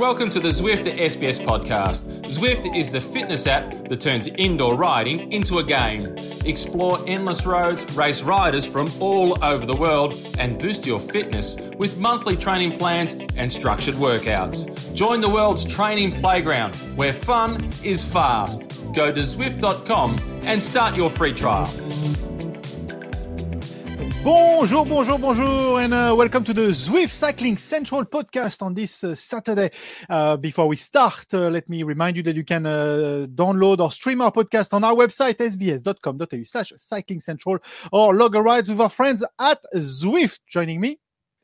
Welcome to the Zwift SBS podcast. Zwift is the fitness app that turns indoor riding into a game. Explore endless roads, race riders from all over the world, and boost your fitness with monthly training plans and structured workouts. Join the world's training playground where fun is fast. Go to Zwift.com and start your free trial. Bonjour, bonjour, bonjour, and uh, welcome to the Zwift Cycling Central podcast on this uh, Saturday. Uh, before we start, uh, let me remind you that you can uh, download or stream our podcast on our website, sbs.com.au slash cycling central, or log a rides with our friends at Zwift. Joining me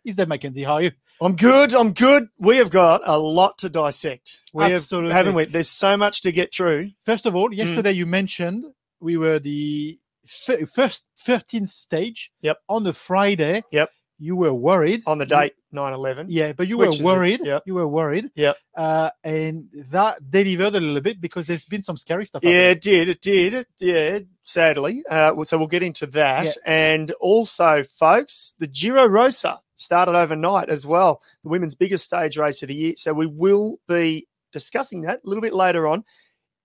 is Dave McKenzie. How are you? I'm good. I'm good. We have got a lot to dissect. We Absolutely. have, haven't we? There's so much to get through. First of all, yesterday you mentioned we were the first 13th stage. Yep. On a Friday. Yep. You were worried. On the date 9/11. Yeah, but you were worried. yep. You were worried. Yep. Uh, and that delivered a little bit because there's been some scary stuff. Yeah, it did. It did. It, yeah, sadly. Uh, so we'll get into that. Yeah. And also, folks, the Giro Rosa started overnight as well, the women's biggest stage race of the year. So we will be discussing that a little bit later on.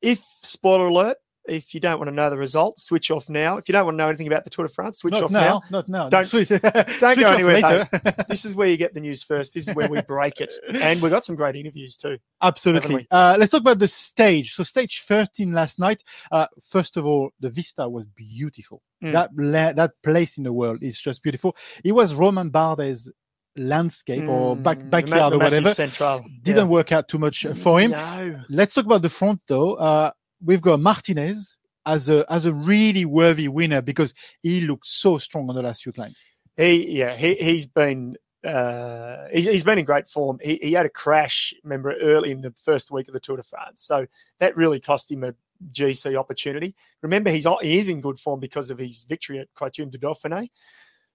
If, spoiler alert, if you don't want to know the results, switch off now. If you don't want to know anything about the Tour de France, switch Not off now, now. Not now. Don't- Switch- Don't go anywhere. This is where you get the news first. This is where we break it. And we got some great interviews too. Absolutely. Uh, let's talk about the stage. So stage 13 last night. Uh, first of all, the vista was beautiful. Mm. That la- that place in the world is just beautiful. It was Romain Bardet's landscape or back, Mm, the ma- backyard the or whatever. Central. Didn't work out too much uh, for him. No. Let's talk about the front though. Uh, we've got Martinez as a as a really worthy winner because he looked so strong on the last few climbs. He yeah he he's been uh he's, he's been in great form. He he had a crash, remember early in the first week of the Tour de France, so that really cost him a GC opportunity. Remember he's he is in good form because of his victory at Criterium du Dauphiné,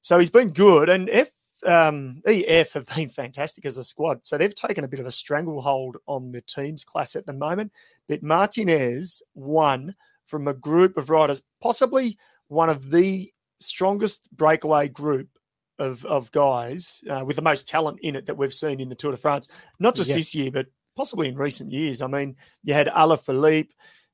so he's been good. And F um EF have been fantastic as a squad, so they've taken a bit of a stranglehold on the teams class at the moment. But Martinez won from a group of riders, possibly one of the strongest breakaway group of of guys uh, with the most talent in it that we've seen in the Tour de France, not just Yeah. this year, but possibly in recent years. I mean, you had Alaphilippe,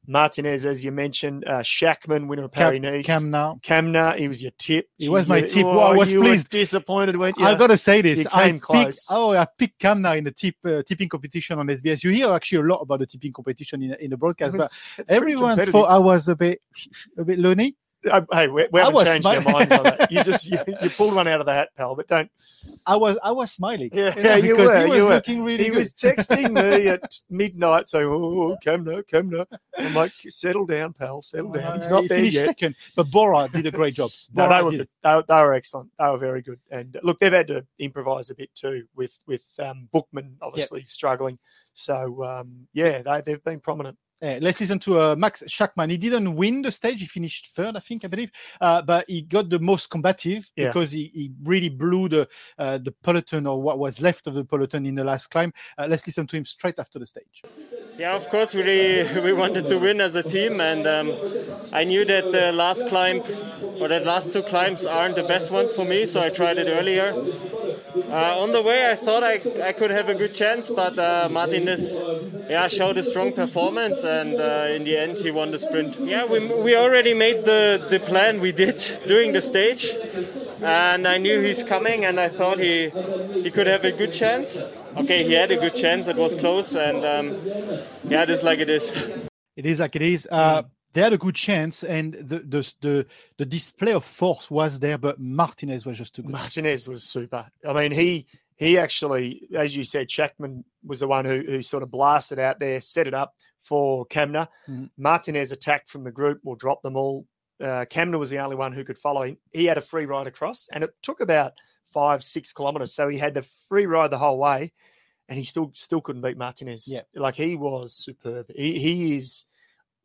Martinez, as you mentioned, uh, Schachmann, winner of Paris Nice, Cam now. Kamna, he was your tip. He was my You- tip. Oh, I was pleased. disappointed, weren't you? I've gotta say this. You I came picked, close. oh, I picked Kamna in the tip uh, tipping competition on SBS. You hear actually a lot about the tipping competition in, in the broadcast, but It's- it's everyone thought I was a bit a bit loony. Uh, hey, we, we haven't changed our minds on that. You just you, you pulled one out of the hat, pal. But don't. I was I was smiling. Yeah, you yeah, you were, he was you were. looking really he good. was texting me at midnight saying, "Oh, come now, come now." I'm like, "Settle down, pal. Settle down. He's not he there yet." second, but Bora did a great job. No, Bora they were did. good. They, were- they were excellent. They were very good. And look, they've had to improvise a bit too with with um, Buchmann obviously struggling. So um, yeah, they they've been prominent. Uh, let's listen to uh, Max Schachmann. He didn't win the stage. He finished third, I think, I believe. Uh, but he got the most combative Yeah. because he, he really blew the uh, the peloton or what was left of the peloton in the last climb. Uh, let's listen to him straight after the stage. Yeah, of course, we really, we wanted to win as a team, and um, I knew that the last climb or the last two climbs aren't the best ones for me, so I tried it earlier. Uh, on the way, I thought I, I could have a good chance, but uh, Martinez, yeah, showed a strong performance, and uh, in the end, he won the sprint. Yeah, we, we already made the, the plan we did during the stage, and I knew he's coming, and I thought he he could have a good chance. Okay, he had a good chance. It was close, and um, yeah, it is like it is. It is like it is. Uh, They had a good chance, and the, the the the display of force was there, but Martinez was just too good. Martinez was super. I mean, he he actually, as you said, Schachmann was the one who who sort of blasted out there, set it up for Kamna. Mhm. Martinez attacked from the group will drop them all. Uh, was the only one who could follow him. He had a free ride across, and it took about five six kilometers. So he had the free ride the whole way, and he still still couldn't beat Martinez. Yeah. like he was superb. He he is.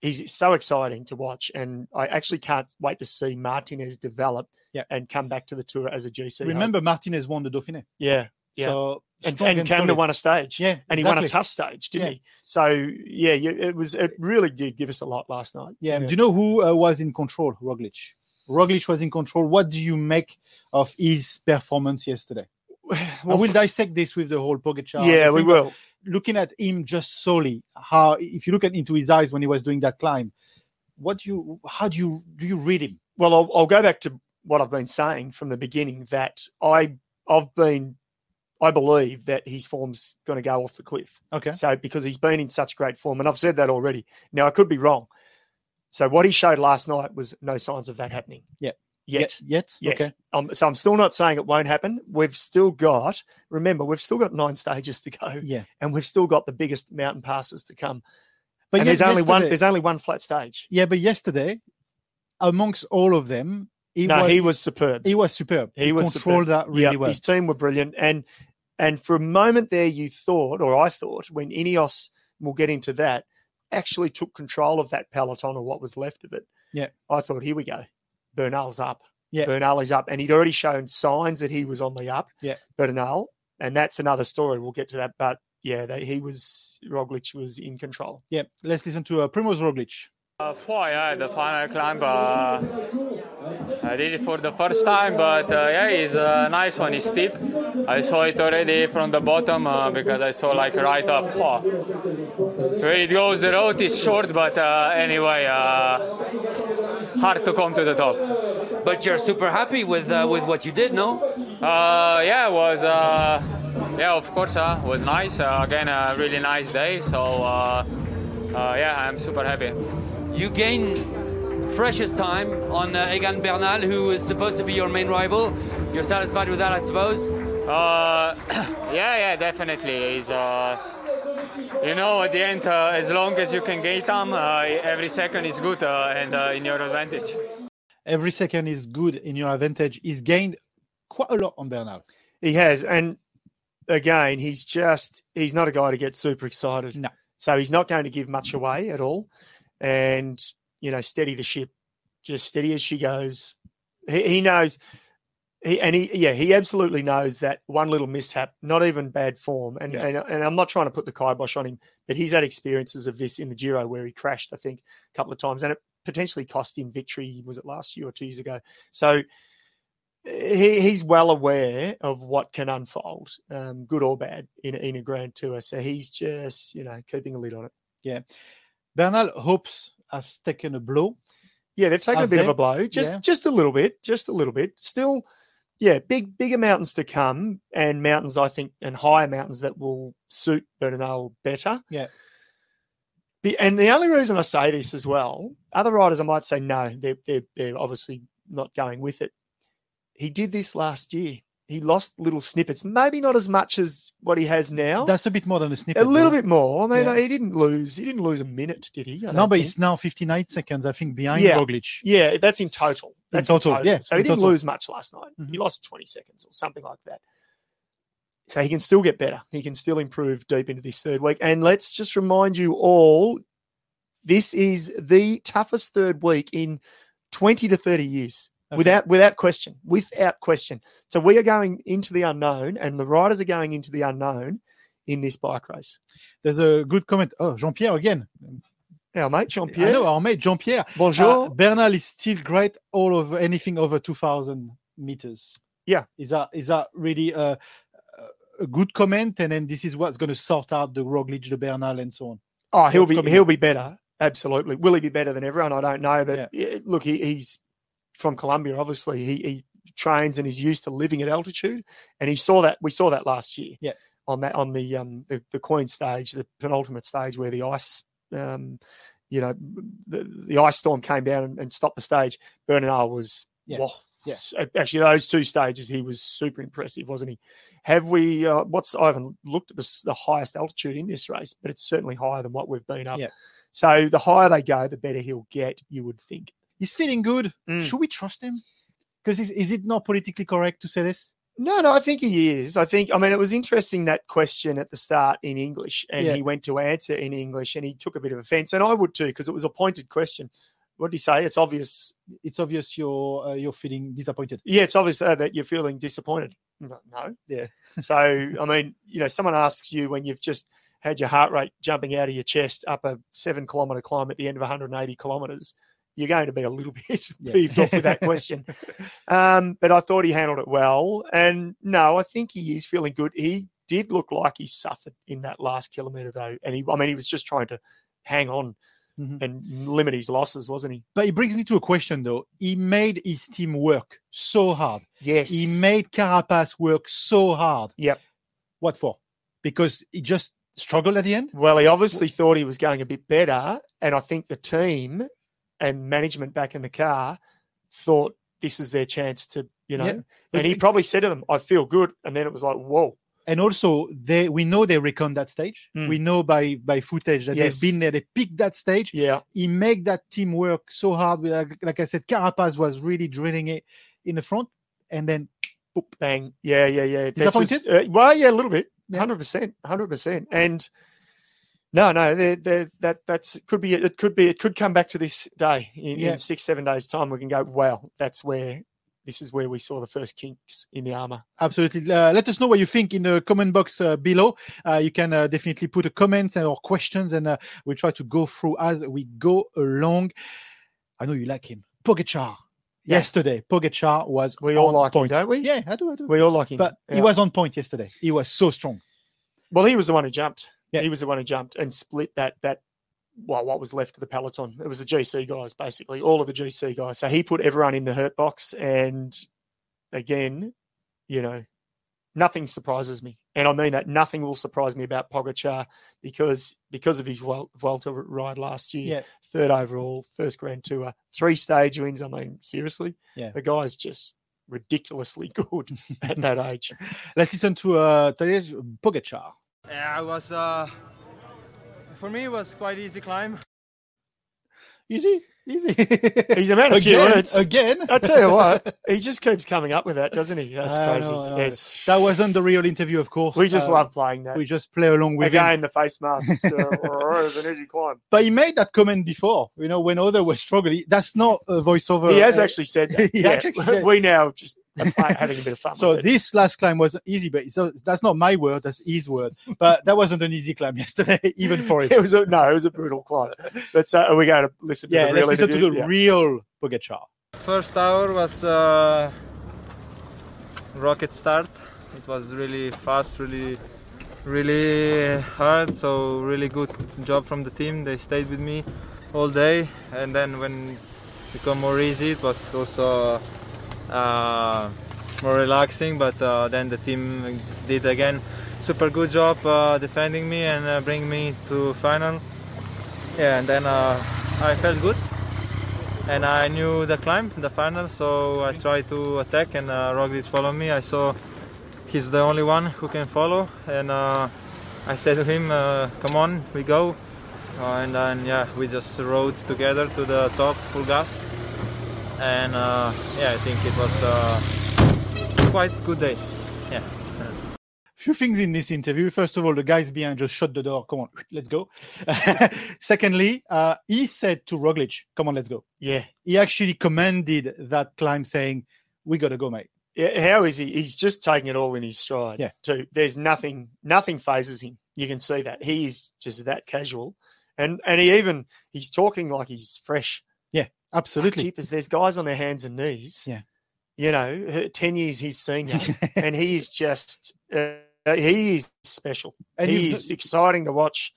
He's so exciting to watch, and I actually can't wait to see Martinez develop Yeah. and come back to the tour as a GC. hope. Remember, Martinez won the Dauphiné. Yeah, yeah. So and, and Kamna won a stage. Yeah, and he won a tough stage, didn't Yeah. he? So yeah, it was it really did give us a lot last night. Yeah. Do you know who uh, was in control? Roglic. Roglic was in control. What do you make of his performance yesterday? I Well, will dissect this with the whole Pogacar. yeah, we will. Looking at him just solely, how if you look at into his eyes when he was doing that climb, what do you how do you do you read him? Well, I'll, I'll go back to what I've been saying from the beginning that I I've been I believe that his form's going to go off the cliff. Okay. So because he's been in such great form, and I've said that already. Now I could be wrong. So what he showed last night was no signs of that happening. Yeah. Yet. Yet. Yes. Okay. Um, so I'm still not saying it won't happen. We've still got, remember, we've still got nine stages to go, Yeah. and we've still got the biggest mountain passes to come. But there's only one. There's only one flat stage. yeah, but yesterday, amongst all of them, he no, was he was superb. he was superb. He was controlled that really Yeah, well. His team were brilliant, and and for a moment there, you thought, or I thought, when Ineos, we'll get into that, actually took control of that peloton or what was left of it. Yeah. I thought, here we go, Bernal's up. Yeah. Bernal is up, and he'd already shown signs that he was on the up. Yeah. Bernal, and that's another story. We'll get to that, but yeah, they, he was Roglic was in control. Yeah, let's listen to uh, Primoz Roglic. Uh, yeah, the final climb. Uh, I did it for the first time, but uh, yeah, it's a nice one. It's steep. I saw it already from the bottom uh, because I saw like right up. Wow. Where it goes, the road is short, but uh, anyway, uh, hard to come to the top. But you're super happy with uh, with what you did, no? Uh, yeah, it was. Uh, yeah, of course, uh, was nice. Uh, again, a really nice day. So uh, uh, yeah, I'm super happy. You gain precious time on uh, Egan Bernal, who is supposed to be your main rival. You're satisfied with that, I suppose. Uh, yeah, yeah, definitely. He's, uh, you know, at the end, uh, as long as you can gain time, uh, every second is good uh, and uh, in your advantage. Every second is good in your advantage. He's gained quite a lot on Bernal. He has, and again, he's just he's not a guy to get super excited. No. So he's not going to give much away at all. And, you know, steady the ship, just steady as she goes. He, he knows he and he yeah, he absolutely knows that one little mishap, not even bad form. And Yeah. and, and I'm not trying to put the kibosh on him, but he's had experiences of this in the Giro where he crashed, I think, a couple of times, and it potentially cost him victory. Was it last year or two years ago? So he, he's well aware of what can unfold, um, good or bad, in, a- in a Grand Tour. So he's just, you know, keeping a lid on it. Bernal hopes has taken a blow. Yeah, they've taken a bit of a blow, just Yeah. just a little bit, just a little bit. Still, yeah, big bigger mountains to come, and mountains I think, and higher mountains that will suit Bernal better. Yeah. The, and the only reason I say this as well, other riders I might say no, they're they're, they're obviously not going with it. He did this last year. He lost little snippets, maybe not as much as what he has now. That's a bit more than a snippet. a little though. bit more. I mean, Yeah. he didn't lose. He didn't lose a minute, did he? No, but think. it's now 59 seconds, I think, behind Yeah. Roglic. Yeah, that's in total. That's total, yeah, So he in didn't total. lose much last night. He Mhm. lost 20 seconds or something like that. So he can still get better. He can still improve deep into this third week. And let's just remind you all this is the toughest third week in 20 to 30 years. Okay. Without without question. Without question. So we are going into the unknown and the riders are going into the unknown in this bike race. There's a good comment. Oh, Jean Pierre again. Our mate Jean I Pierre. know, our mate Jean Pierre. Bonjour. Uh, Bernal is still great all over anything over 2,000 meters. Yeah. Is that is that really a, a good comment? And then this is what's going to sort out the Roglic, the Bernal, and so on. Oh, he'll what's be coming he'll be better. Absolutely. Will he be better than everyone? I don't know. But yeah, look, he, he's from Colombia. Obviously, he, he trains and is used to living at altitude, and he saw that. We saw that last year. Yeah. On that on the um the, the Queen stage, the penultimate stage where the ice um you know the, the ice storm came down and, and stopped the stage. Bernal was Yeah. whoa, Yeah. actually those two stages he was super impressive, wasn't he? Have we? Uh, what's I haven't looked at the, the highest altitude in this race, but it's certainly higher than what we've been up. Yeah. So the higher they go, the better he'll get. You would think. He's feeling good. Mm. Should we trust him? Because is, is it not politically correct to say this? No, no, I think he is. I think. I mean, it was interesting that question at the start in English, and Yeah. he went to answer in English, and he took a bit of offence, and I would too, because it was a pointed question. What did he say? It's obvious. It's obvious you're uh, you're feeling disappointed. Yeah, it's obvious uh, that you're feeling disappointed. No, no. Yeah. So, I mean, you know, someone asks you when you've just had your heart rate jumping out of your chest up a seven kilometer climb at the end of 180 kilometers, you're going to be a little bit Yeah. peeved off with that question. Um, but I thought he handled it well. And no, I think he is feeling good. He did look like he suffered in that last kilometre, though. And he, I mean, he was just trying to hang on Mhm. and limit his losses, wasn't he? But it brings me to a question though. He made his team work so hard. Yes. He made Carapaz work so hard. Yep. What for? Because he just struggled at the end. Well, he obviously thought he was going a bit better. And I think the team and management back in the car thought this is their chance to, you know, Yeah. And he probably said to them, I feel good. And then it was like, whoa. and also they we know they recon that stage. Mm. We know by by footage that Yes. they've been there. They picked that stage. Yeah. He made that team work so hard. With, like, like I said, Carapaz was really drilling it in the front, and then boop. Bang. Yeah, yeah, yeah. This is- Disappointed? uh, well, yeah, a little bit. Hundred percent. Hundred percent. And no, no, they're, they're, that that's could be it. Could be it. Could come back to this day in, Yeah. in six, seven days' time. We can go. Wow, that's where this is where we saw the first kinks in the armor. Absolutely. Uh, let us know what you think in the comment box uh, below. Uh, you can uh, definitely put a comment or questions, and uh, we try to go through as we go along. I know you like him, Pogacar. Yeah. Yesterday, Pogacar was We all on like point. him, don't we? Yeah, I do, I do. We all like him. but he was on point yesterday. He was so strong. Well, he was the one who jumped. Yeah. He was the one who jumped and split that that well, what was left of the peloton. It was the GC guys, basically, all of the GC guys. So he put everyone in the hurt box. And again, you know, nothing surprises me. And I mean that nothing will surprise me about Pogacar because because of his Vuel- Vuelta ride last year, Yeah. third overall, first Grand Tour, three stage wins. I mean, seriously, Yeah. the guy's just ridiculously good at that age. Let's listen to uh, Tadej Pogacar. Yeah, it was. Uh, for me, it was quite easy climb. Easy, easy. He's a man of few again, words. again. I tell you what, he just keeps coming up with that, doesn't he? That's I crazy. know, know. Yes. That wasn't the real interview, of course. we just Uh, love playing that. We just play along with him. Again, the face mask. So, oh, it was an easy climb. But he made that comment before, you know, when other were struggling. That's not a voiceover. He has uh, actually said that. he Yeah. actually said- we now just are play- having a bit of fun. So this last climb was easy, but it's, that's not my word. That's his word. But that wasn't an easy climb yesterday, even for him. it was a, no, it was a brutal climb. But uh, are we going to listen to yeah, the let's real listen to the Yeah. real Pogacar. First hour was uh, rocket start. It was really fast, really, really hard. So really good job from the team. They stayed with me all day, and then when it became more easy, it was also uh, more relaxing. But uh, then the team did again super good job uh, defending me and uh, bring me to final. Yeah, and then uh, I felt good and I knew the climb, the final, so I tried to attack, and uh, Roglic followed me. I saw he's the only one who can follow, and uh, I said to him, uh, "Come on, we go!" Uh, and then yeah, we just rode together to the top, full gas, and uh, yeah, I think it was uh, quite good day. Yeah. few things in this interview. First of all, the guys behind just shut the door. Come on, let's go. Secondly, uh, he said to Roglic, "Come on, let's go." Yeah. He actually commanded that climb, saying, "We gotta go, mate." Yeah, how is he? He's just taking it all in his stride. Yeah. Too. There's nothing. Nothing phases him. You can see that he is just that casual, and and he even he's talking like he's fresh. Absolutely. Jeepers, there's guys on their hands and knees. Yeah. You know, ten years he's senior, and he is just uh, he is special. And he is exciting to watch.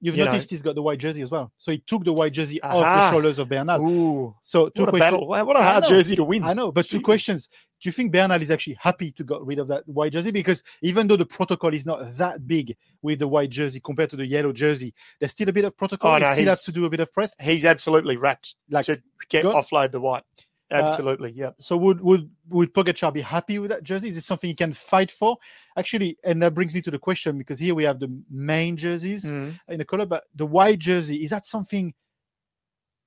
you've you know. noticed he's got the white jersey as well. So he took the white jersey off the shoulders of Bernal. Ooh, So two what a questions. battle! What a hard jersey to win. I know, but two questions. Do you think Bernal is actually happy to get rid of that white jersey? Because even though the protocol is not that big with the white jersey compared to the yellow jersey, there's still a bit of protocol. Oh, no, still have he's- to do a bit of press. He's absolutely wrapped Like, to get go- offload the white. Absolutely, yeah. so would would would Pogacar be happy with that jersey? Is it something he can fight for? Actually, and that brings me to the question because here we have the main jerseys Mm. in the color, but the white jersey is that something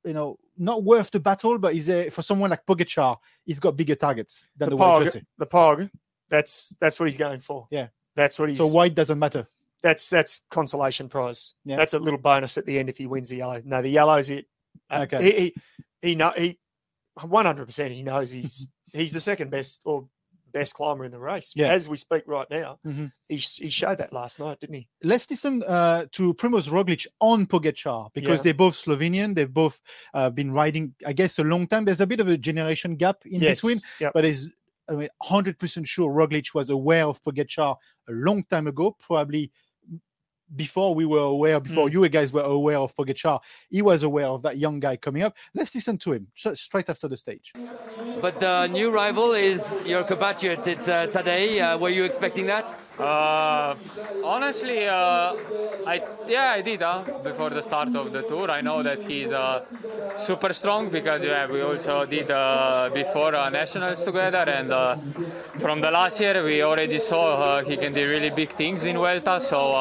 you know not worth the battle? But is there for someone like Pogacar, he's got bigger targets than the, The pog, jersey. the pog. That's that's what he's going for. Yeah. that's what he's. So white doesn't matter. that's that's consolation prize. Yeah. That's a little bonus at the end if he wins the yellow. No, the yellow's it. Uh, Okay. He he, he know he one hundred percent. He knows he's he's the second best or best climber in the race. Yeah. As we speak right now, Mhm. he, he showed that last night, didn't he? Let's listen uh, to Primoz Roglic on Pogacar because Yeah. they're both Slovenian. They've both uh, been riding, I guess, a long time. There's a bit of a generation gap in yes. between, Yep. but is I mean, 100% sure Roglic was aware of Pogacar a long time ago, probably before we were aware, before you guys were aware of Pogacar. He was aware of that young guy coming up. Let's listen to him straight after the stage. But the new rival is your compatriot. It's uh, Tadej. Uh, were you expecting that? Uh, honestly, uh, I yeah I did uh, before the start of the tour. I know that he's uh, super strong because yeah we also did uh, before uh, nationals together, and uh, from the last year we already saw he can do really big things in Vuelta. So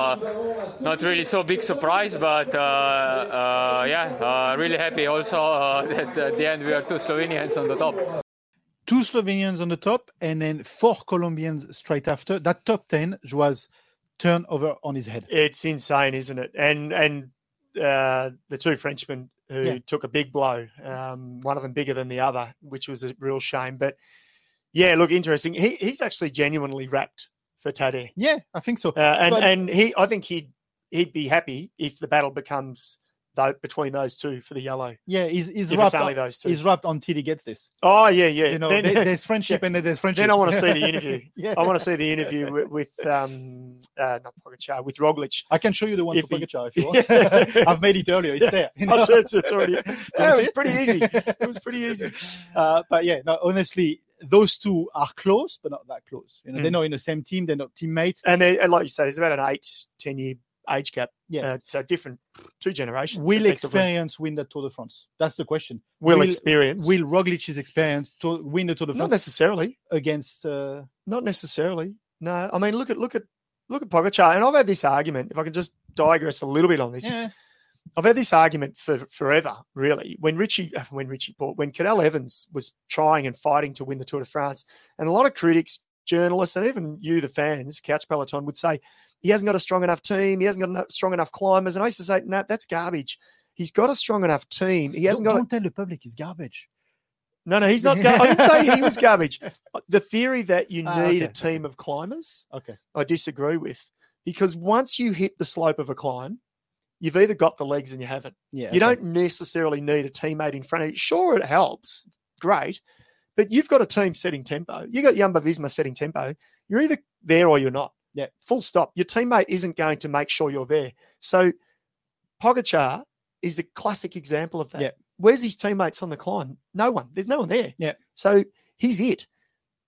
not really so big surprise, but yeah, really happy also that at the end we are two Slovenians on the top. Two Slovenians on the top, and then four Colombians straight after. That top 10 was turned over on his head. It's insane, isn't it? And and uh, the two Frenchmen who Yeah. took a big blow, um, one of them bigger than the other, which was a real shame. But yeah, look, interesting. He he's actually genuinely wrapped for Tade. Yeah, I think so. uh, and But- and he I think he'd he'd be happy if the battle becomes though between those two for the yellow. Yeah, he's, wrapped. it's only on- those two. He's wrapped until he gets this. Oh yeah, yeah. You know, Then- there- there's friendship and then there's friendship. Then I want to see the interview. yeah, I want to see the interview with, with um uh, not Pogacar with Roglic. I can show you the one if for he- Pogacar if you want. I've made it earlier. It's there. you know? It's, it's already. Yeah, it was pretty easy. It was pretty easy. Uh, but yeah, no, honestly, those two are close, but not that close. You know, they're Mm. not in the same team. They're not teammates. And, they, and like you say, there's about an eight, ten year age gap. Yeah. Uh, so different, two generations. Will experience win the Tour de France? That's the question. Will, will- experience. Will Roglic's experience to win the Tour de France? not necessarily. against? Uh, Not necessarily. No. I mean, look at look at look at Pogacar. And I've had this argument. If I can just digress a little bit on this, yeah, I've had this argument for forever, really. When Richie, when Richie Porte, when Cadel Evans was trying and fighting to win the Tour de France, and a lot of critics, journalists, and even you, the fans, Couch Peloton, would say he hasn't got a strong enough team. He hasn't got enough, strong enough climbers. And I used to say, no, that's garbage. He's got a strong enough team. He don't, hasn't got. A, don't tell the public he's garbage. no, no, he's not. Gar- I didn't say he was garbage. The theory that you Ah, need a okay, team of climbers, Okay. I disagree with, because once you hit the slope of a climb, you've either got the legs and you haven't. Yeah. You okay. don't necessarily need a teammate in front of you. Sure, it helps. Great. But you've got a team setting tempo. You got Jumbo Visma setting tempo. You're either there or you're not. Yeah. Full stop. Your teammate isn't going to make sure you're there. So Pogacar is a classic example of that. Yeah. Where's his teammates on the climb? No one. There's no one there. Yeah. So he's it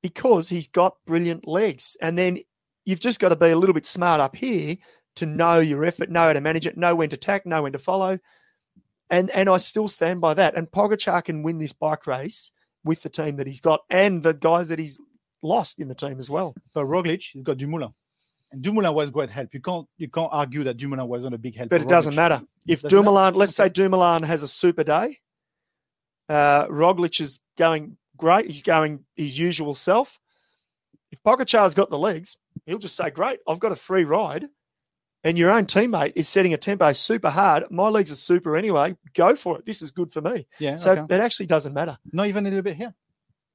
because he's got brilliant legs. And then you've just got to be a little bit smart up here to know your effort, know how to manage it, know when to attack, know when to follow. And and I still stand by that. And Pogacar can win this bike race with the team that he's got and the guys that he's lost in the team as well. But Roglic, he's got Dumoulin. And Dumoulin was great help. You can't you can't argue that Dumoulin wasn't a big help. But it doesn't matter. If Doesn't matter? Dumoulin, let's say Dumoulin has a super day, uh, Roglic is going great. He's going his usual self. If Pogacar's got the legs, he'll just say, "Great, I've got a free ride." And your own teammate is setting a tempo super hard. My legs are super anyway. Go for it. This is good for me. Yeah. So okay. it actually doesn't matter. Not even a little bit here.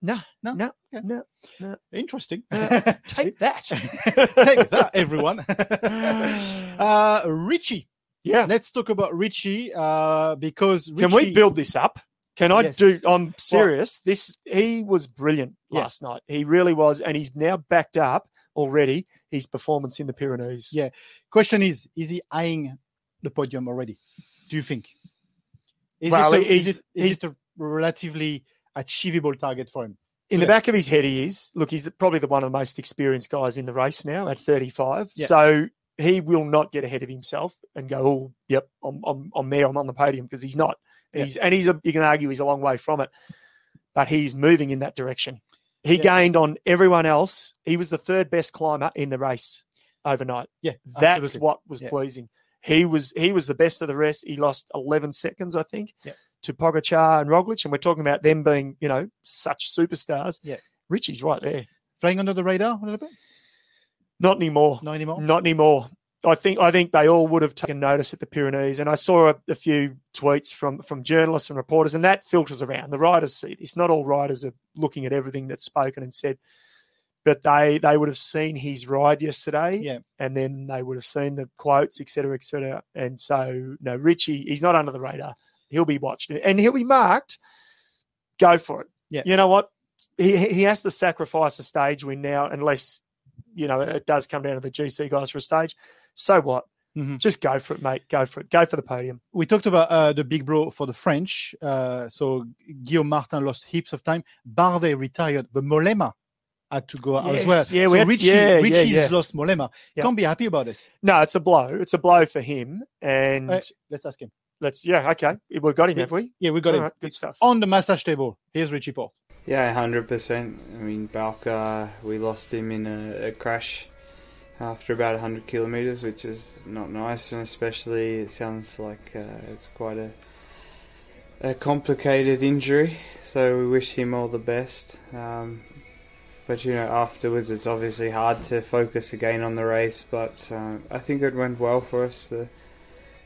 No, No? no, Okay. no. Interesting. Uh, Take that. Take that, everyone. uh, Richie. Yeah. Let's talk about Richie uh, because Richie, Can we build this up? Can I Yes. do? I'm serious. this he was brilliant Yeah. last night. He really was, and he's now backed up already his performance in the Pyrenees. Yeah. Question is: Is he eyeing the podium already? Do you think? Is Well, it a, he's- is it, is he's- it a relatively achievable target for him? In the back of his head, he is. Look, he's probably the one of the most experienced guys in the race now at 35. Yeah. So he will not get ahead of himself and go, "Oh, yep, I'm I'm, I'm there. I'm on the podium," because he's not. And Yeah. He's and he's a, you can argue he's a long way from it, but he's moving in that direction. He Yeah. gained on everyone else. He was the third best climber in the race overnight. Yeah, That's absolutely. what was Yeah. pleasing. He was he was the best of the rest. He lost 11 seconds, I think, Yeah. To Pogacar and Roglic, and we're talking about them being, you know, such superstars. Yeah. Richie's right there. flying under the radar a little bit. Not anymore. Not anymore. Not anymore. I think I think they all would have taken notice at the Pyrenees, and I saw a, a few tweets from from journalists and reporters, and that filters around. The riders see this. Not all riders are looking at everything that's spoken and said. but they they would have seen his ride yesterday, Yeah. and then they would have seen the quotes, etc., cetera, etc. Cetera. And so, no, Richie, he's not under the radar. He'll be watched and he'll be marked. Go for it. Yeah. You know what? He he has to sacrifice a stage win now, unless you know it does come down to the GC guys for a stage. So what? Mhm. Just go for it, mate. Go for it. Go for the podium. we talked about uh, the big bro for the French. Uh, so Guillaume Martin lost heaps of time. Bardet retired, but Mollema had to go out as well. Yeah, so we had- Richie, yeah, yeah, Richie's yeah. lost Mollema. Yeah. Can't be happy about this. No, it's a blow. It's a blow for him. And Uh, let's ask him. Let's yeah, okay. We've got him, have we? Yeah, we've got All him right, good stuff. on the massage table. Here's Richie Porte. Yeah, hundred percent. I mean, Bauke, we lost him in a, a crash after about hundred kilometers, which is not nice, and especially it sounds like uh, it's quite a a complicated injury. So we wish him all the best. Um, but you know, afterwards, it's obviously hard to focus again on the race. But um, I think it went well for us. The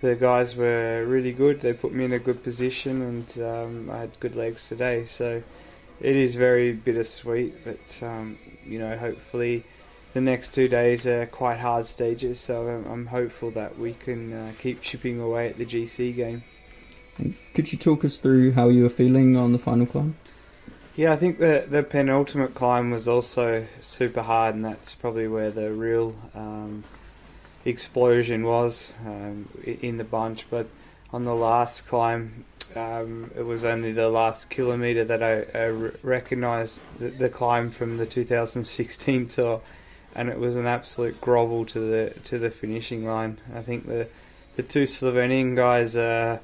the guys were really good. They put me in a good position, and um, I had good legs today. So it is very bittersweet, but um, you know, hopefully the next two days are quite hard stages. So I'm, I'm hopeful that we can uh, keep chipping away at the GC game. Could you talk us through how you were feeling on the final climb? Yeah, I think the the penultimate climb was also super hard, and that's probably where the real um, explosion was um, in the bunch. But on the last climb, um, it was only the last kilometre that I, I recognised the, the climb from the 2016 tour, and it was an absolute grovel to the to the finishing line. I think the the two Slovenian guys are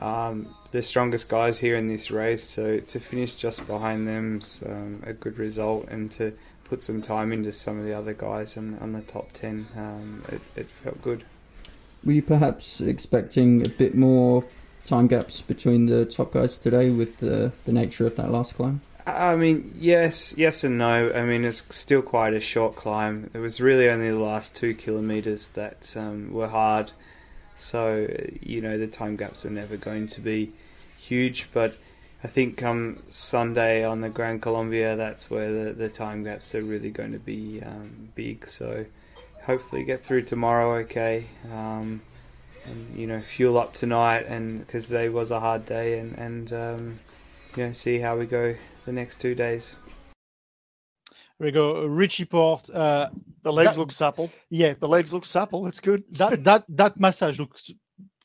um, the strongest guys here in this race, so to finish just behind them's um, a good result, and to put some time into some of the other guys on, on the top 10, um, it, it felt good. Were you perhaps expecting a bit more time gaps between the top guys today with the, the nature of that last climb? I mean, yes, yes and no. I mean, it's still quite a short climb. It was really only the last two kilometres that um, were hard. So, you know, the time gaps are never going to be huge. But I think come Sunday on the Grand Colombier, that's where the, the time gaps are really going to be um, big. So, hopefully, get through tomorrow okay. Um, and, you know, fuel up tonight, and because today was a hard day, and, and um, you know, see how we go the next two days. Here we go, Richie Porte. Uh, The legs That- look supple. yeah, The legs look supple. That's good. that that that massage looks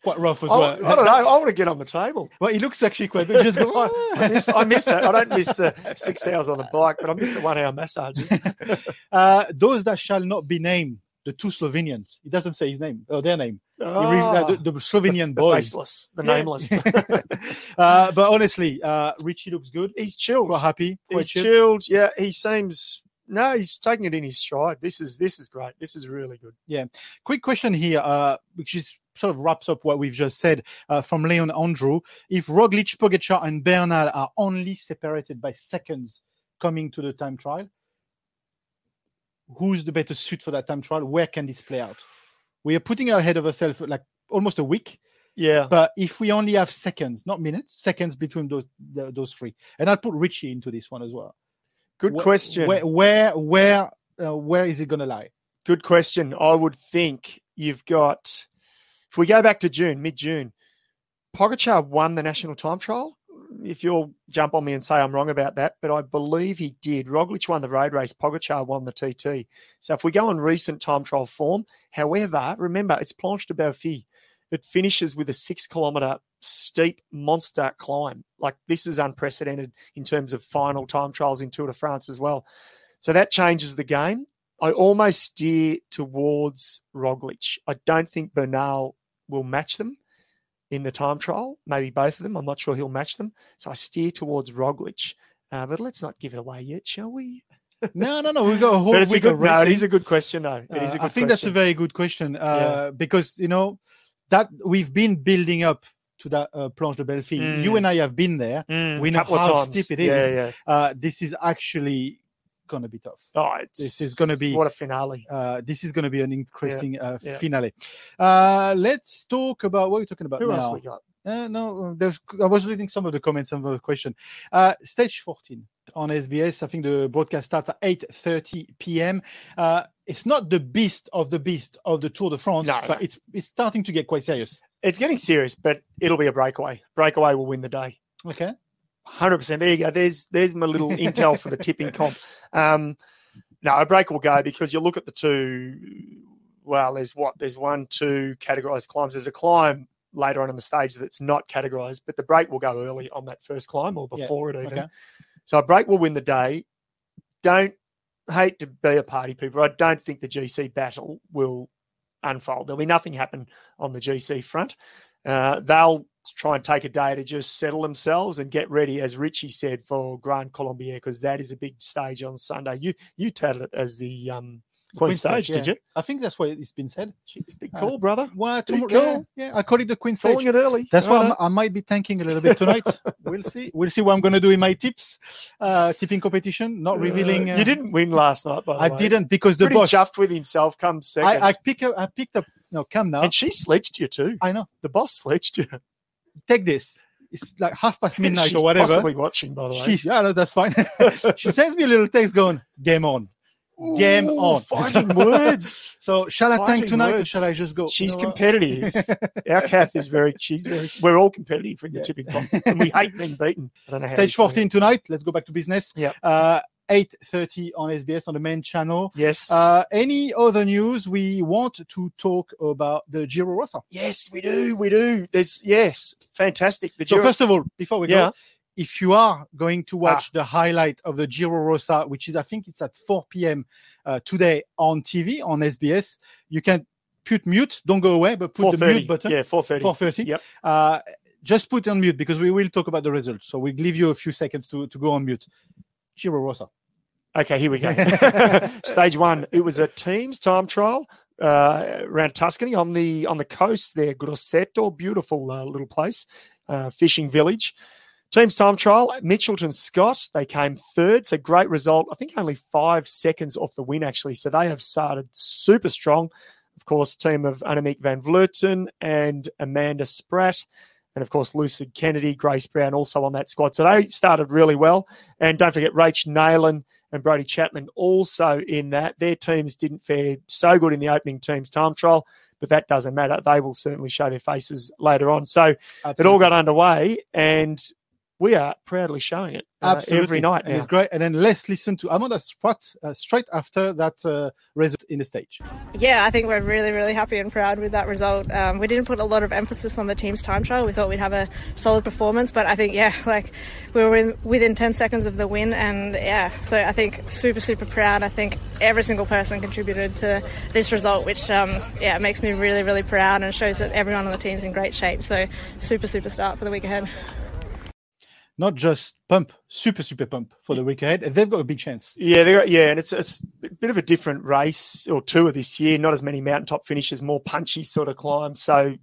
quite rough as I, well. I don't know. I want to get on the table. Well, he looks actually quite. Just go. I miss, I miss that. I don't miss the six hours on the bike, but I miss the one hour massages. uh, those that shall not be named, the two Slovenians. He doesn't say his name or their name. Uh, Ah, the, the Slovenian the boys. faceless, the Yeah. nameless. uh, but honestly, uh, Richie looks good. he's chilled. Quite happy. Quite He's chill. chilled. Yeah, he seems. No, he's taking it in his stride. This is this is great. This is really good. Yeah. Quick question here, uh, which is sort of wraps up what we've just said uh, from Leon Andrew. If Roglic, Pogacar, and Bernal are only separated by seconds coming to the time trial, who's the better suit for that time trial? Where can this play out? We are putting ahead of ourselves like almost a week, Yeah, but if we only have seconds, not minutes, seconds between those the, those three, and I'll put Richie into this one as well. good question. Where where where uh, where is it going to lie? Good question. I would think you've got. If we go back to June, mid June, Pogacar won the national time trial. If you'll jump on me and say I'm wrong about that, but I believe he did. Roglic won the road race. Pogacar won the TT. So if we go on recent time trial form, however, remember it's Planche des Belles Filles. It finishes with a six kilometer steep monster climb. Like this is unprecedented in terms of final time trials in Tour de France as well. So that changes the game. I almost steer towards Roglic. I don't think Bernal will match them in the time trial. Maybe both of them. I'm not sure he'll match them. So I steer towards Roglic. Uh, but let's not give it away yet, shall we? No, no, no. We've got a whole But it's a good. No, it is a good question, though. It is a Uh, good. I think that's a very good question uh, because you know that we've been building up to that uh, Planche des Belles Filles. Mm. You and I have been there. Mm, we know how times. steep it Yeah, yeah. Uh, this is actually going to be tough. Oh, it's, This is gonna be- what a finale. Uh, this is going to be an interesting uh, yeah. finale. Uh, let's talk about what we're we talking about Who now? else we got? Uh, no, there's, I was reading some of the comments, some of the question. Uh, stage 14, on SBS. I think the broadcast starts at 8:30 p.m. Uh, it's not the beast of the beast of the Tour de France, No, but no. it's it's starting to get quite serious. It's getting serious, but it'll be a breakaway. Breakaway will win the day. Okay. Hundred percent. There you go. There's there's my little intel for the tipping comp. Um, no, a break will go because you look at the two. Well, there's what there's one, two categorized climbs. There's a climb later on in the stage that's not categorized, but the break will go early on that first climb or Yeah, before it even. okay. So a break will win the day. Don't hate to be a party people. I don't think the GC battle will unfold. There'll be nothing happen on the GC front. Uh, they'll try and take a day to just settle themselves and get ready, as Richie said, for Grand Colombier, because that is a big stage on Sunday. You you touted it as the um, Queen, stage, did yeah. you? I think that's what it's been said. Jeez, big Uh, call, brother. Well, Big tomorrow, yeah, call. yeah, I call it the Queen stage. It early. That's why. I'm, might be tanking a little bit tonight. we'll see. We'll see what I'm going to do in my tips, uh, tipping competition. Not revealing. Uh, Uh, you didn't win last night, by the I way. didn't because the Pretty boss. chuffed with himself. Come second, I, I pick up. I picked up. No, come now. and she sledged you too. I know. The boss sledged you. Take this. It's like half past midnight or whatever. Possibly watching, by the way. She's yeah, no, that's fine. she sends me a little text going, "Game on, game Ooh, on." Fighting words. So shall I tank tonight or shall I just go? She's You know competitive. Our Kath is very. She's very. We're all competitive in the Yeah. tipping comp, and we hate being beaten. I don't know. Stage. 14 tonight. Let's go back to business. Yep. Uh, 8.30 on SBS on the main channel. Yes. Uh, any other news we want to talk about the Giro Rosa. yes, we do. We do. There's yes, fantastic. The So first of all, before we Yeah. Ah. go, if you are going to watch the highlight of the Giro Rosa, which is I think it's at 4 p.m. Uh, today on TV on SBS, you can put mute. Don't go away, but put the mute button. Yeah, four thirty. 4:30. Yep. Uh, just put on mute because we will talk about the results. So we'll give you a few seconds to, to go on mute. Giro Rosa. Okay, here we go. Stage one. It was a team's time trial uh, around Tuscany on the on the coast there. Grosseto, beautiful uh, little place, uh, fishing village. Team's time trial. Mitchelton Scott. They came third. So great result. I think only five seconds off the win actually. So they have started super strong. Of course, team of Annemiek van Vleuten and Amanda Spratt. And of course, Lucy Kennedy, Grace Brown also on that squad. So they started really well. And don't forget, Rach Neylan and Brodie Chapman also in that. Their teams didn't fare so good in the opening team's time trial, but that doesn't matter. They will certainly show their faces later on. So it all got underway, and we are proudly showing it uh, Absolutely. every night And now. it's great. And then let's listen to Amanda Spratt uh, straight after that uh, result in the stage. Yeah, I think we're really, really happy and proud with that result. Um, we didn't put a lot of emphasis on the team's time trial. We thought we'd have a solid performance, but I think, yeah, like we were in, within 10 seconds of the win, and yeah, so I think super, super proud. I think every single person contributed to this result, which, um, yeah, makes me really, really proud and shows that everyone on the team's in great shape. So super, super start for the week ahead. Not just pump, super, super pump for the week ahead. They've got a big chance. Yeah, they got, yeah, and it's it's a bit of a different race or tour this year. Not as many mountaintop finishes, more punchy sort of climbs. So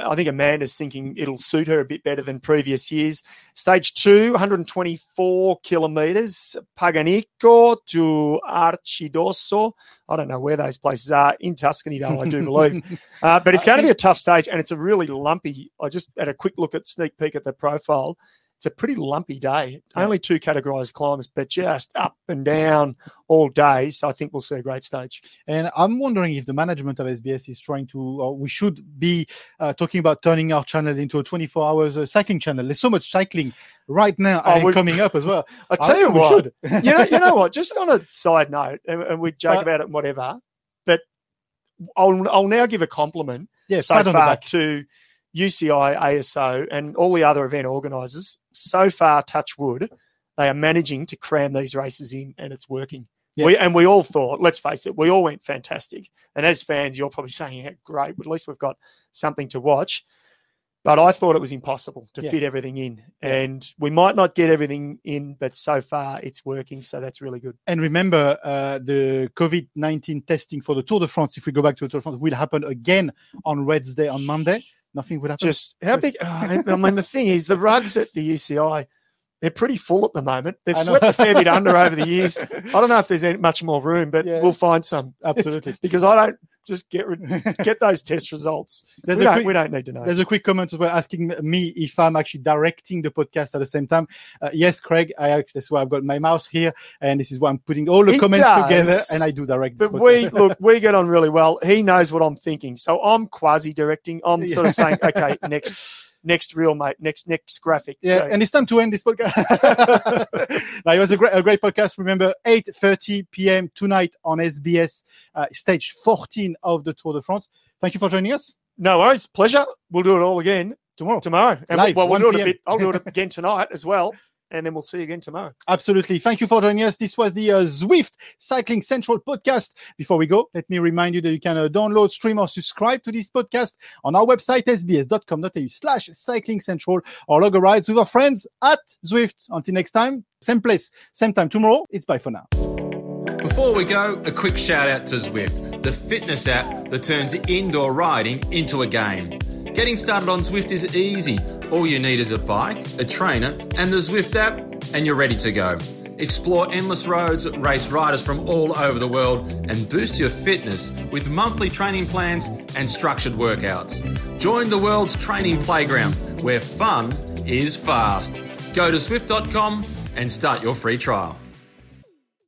I think Amanda's thinking it'll suit her a bit better than previous years. Stage two, 124 kilometers, Paganico to Arcidosso. I don't know where those places are in Tuscany, though, I do believe. Uh, but it's going to be a tough stage, and it's a really lumpy. I just had a quick look at sneak peek at the profile. It's a pretty lumpy day. Only two categorized climbs, but just up and down all day. So I think we'll see a great stage. And I'm wondering if the management of SBS is trying to, or we should be uh, talking about turning our channel into a 24 hours uh, cycling channel. There's so much cycling right now Oh, and coming up as well. I tell you we what, you know, you know what? Just on a side note, and, and we joke Uh, about it and whatever, but I'll I'll now give a compliment Yeah, so pat on the far to UCI, ASO, and all the other event organisers. So far, touch wood, they are managing to cram these races in, and it's working. Yeah. We, and we all thought, let's face it, we all went fantastic. And as fans, you're probably saying, yeah, great, but at least we've got something to watch. But I thought it was impossible to Yeah. fit everything in. And we might not get everything in, but so far it's working. So that's really good. And remember, uh, the COVID 19 testing for the Tour de France, if we go back to the Tour de France, will happen again on Wednesday, on Monday. Nothing would happen. Just how big? oh, I mean, the thing is, the rugs at the UCI, they're pretty full at the moment. They've swept a fair bit under over the years. I don't know if there's any, much more room, but Yeah. we'll find some. Absolutely. because I don't just get rid- get those test results. There's we, a don't, quick- we don't need to know. There's a quick comment as well asking me if I'm actually directing the podcast at the same time. Uh, yes, Craig, I that's why I've got my mouse here, and this is why I'm putting all the He comments does, together, and I do direct. But we look, we get on really well. He knows what I'm thinking, so I'm quasi directing. I'm sort of saying, okay, next, next real mate, next next graphic. Yeah, So- and it's time to end this podcast. now, it was a great, a great podcast. Remember, 8.30 p.m. tonight on SBS, uh, stage 14 of the Tour de France. Thank you for joining us. No worries, pleasure. We'll do it all again tomorrow. Tomorrow, and Live, well, we'll do it a bit. I'll do it again tonight as well, and then we'll see you again tomorrow. Absolutely. Thank you for joining us. This was the uh, Zwift Cycling Central podcast. Before we go, let me remind you that you can uh, download, stream, or subscribe to this podcast on our website, sbs.com.au slash cycling central, or log a rides with our friends at Zwift. Until next time, same place, same time tomorrow. It's bye for now. Before we go, a quick shout out to Zwift, the fitness app that turns indoor riding into a game. Getting started on Zwift is easy. All you need is a bike, a trainer, and the Zwift app, and you're ready to go. Explore endless roads, race riders from all over the world, and boost your fitness with monthly training plans and structured workouts. Join the world's training playground where fun is fast. Go to Zwift.com and start your free trial.